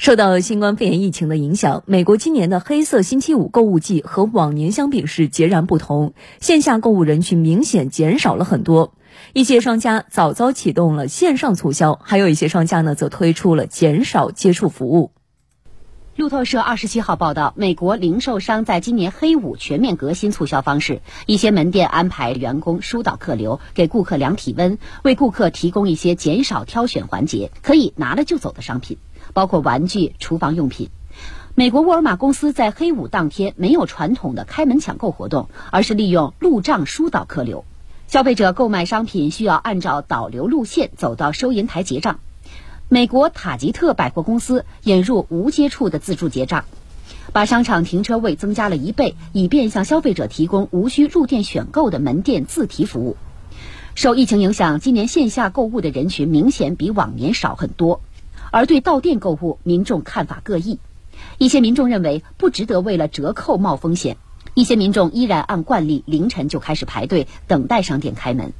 受到新冠肺炎疫情的影响，美国今年的黑色星期五购物季和往年相比是截然不同，线下购物人群明显减少了很多。一些商家早早启动了线上促销，还有一些商家呢则推出了减少接触服务。路透社二十七号报道，美国零售商在今年黑五全面革新促销方式，一些门店安排员工疏导客流，给顾客量体温，为顾客提供一些减少挑选环节，可以拿了就走的商品。包括玩具、厨房用品。美国沃尔玛公司在黑五当天没有传统的开门抢购活动，而是利用路障疏导客流。消费者购买商品需要按照导流路线走到收银台结账。美国塔吉特百货公司引入无接触的自助结账，把商场停车位增加了一倍，以便向消费者提供无需入店选购的门店自提服务。受疫情影响，今年线下购物的人群明显比往年少很多。而对到店购物，民众看法各异。一些民众认为不值得为了折扣冒风险，一些民众依然按惯例凌晨就开始排队等待商店开门。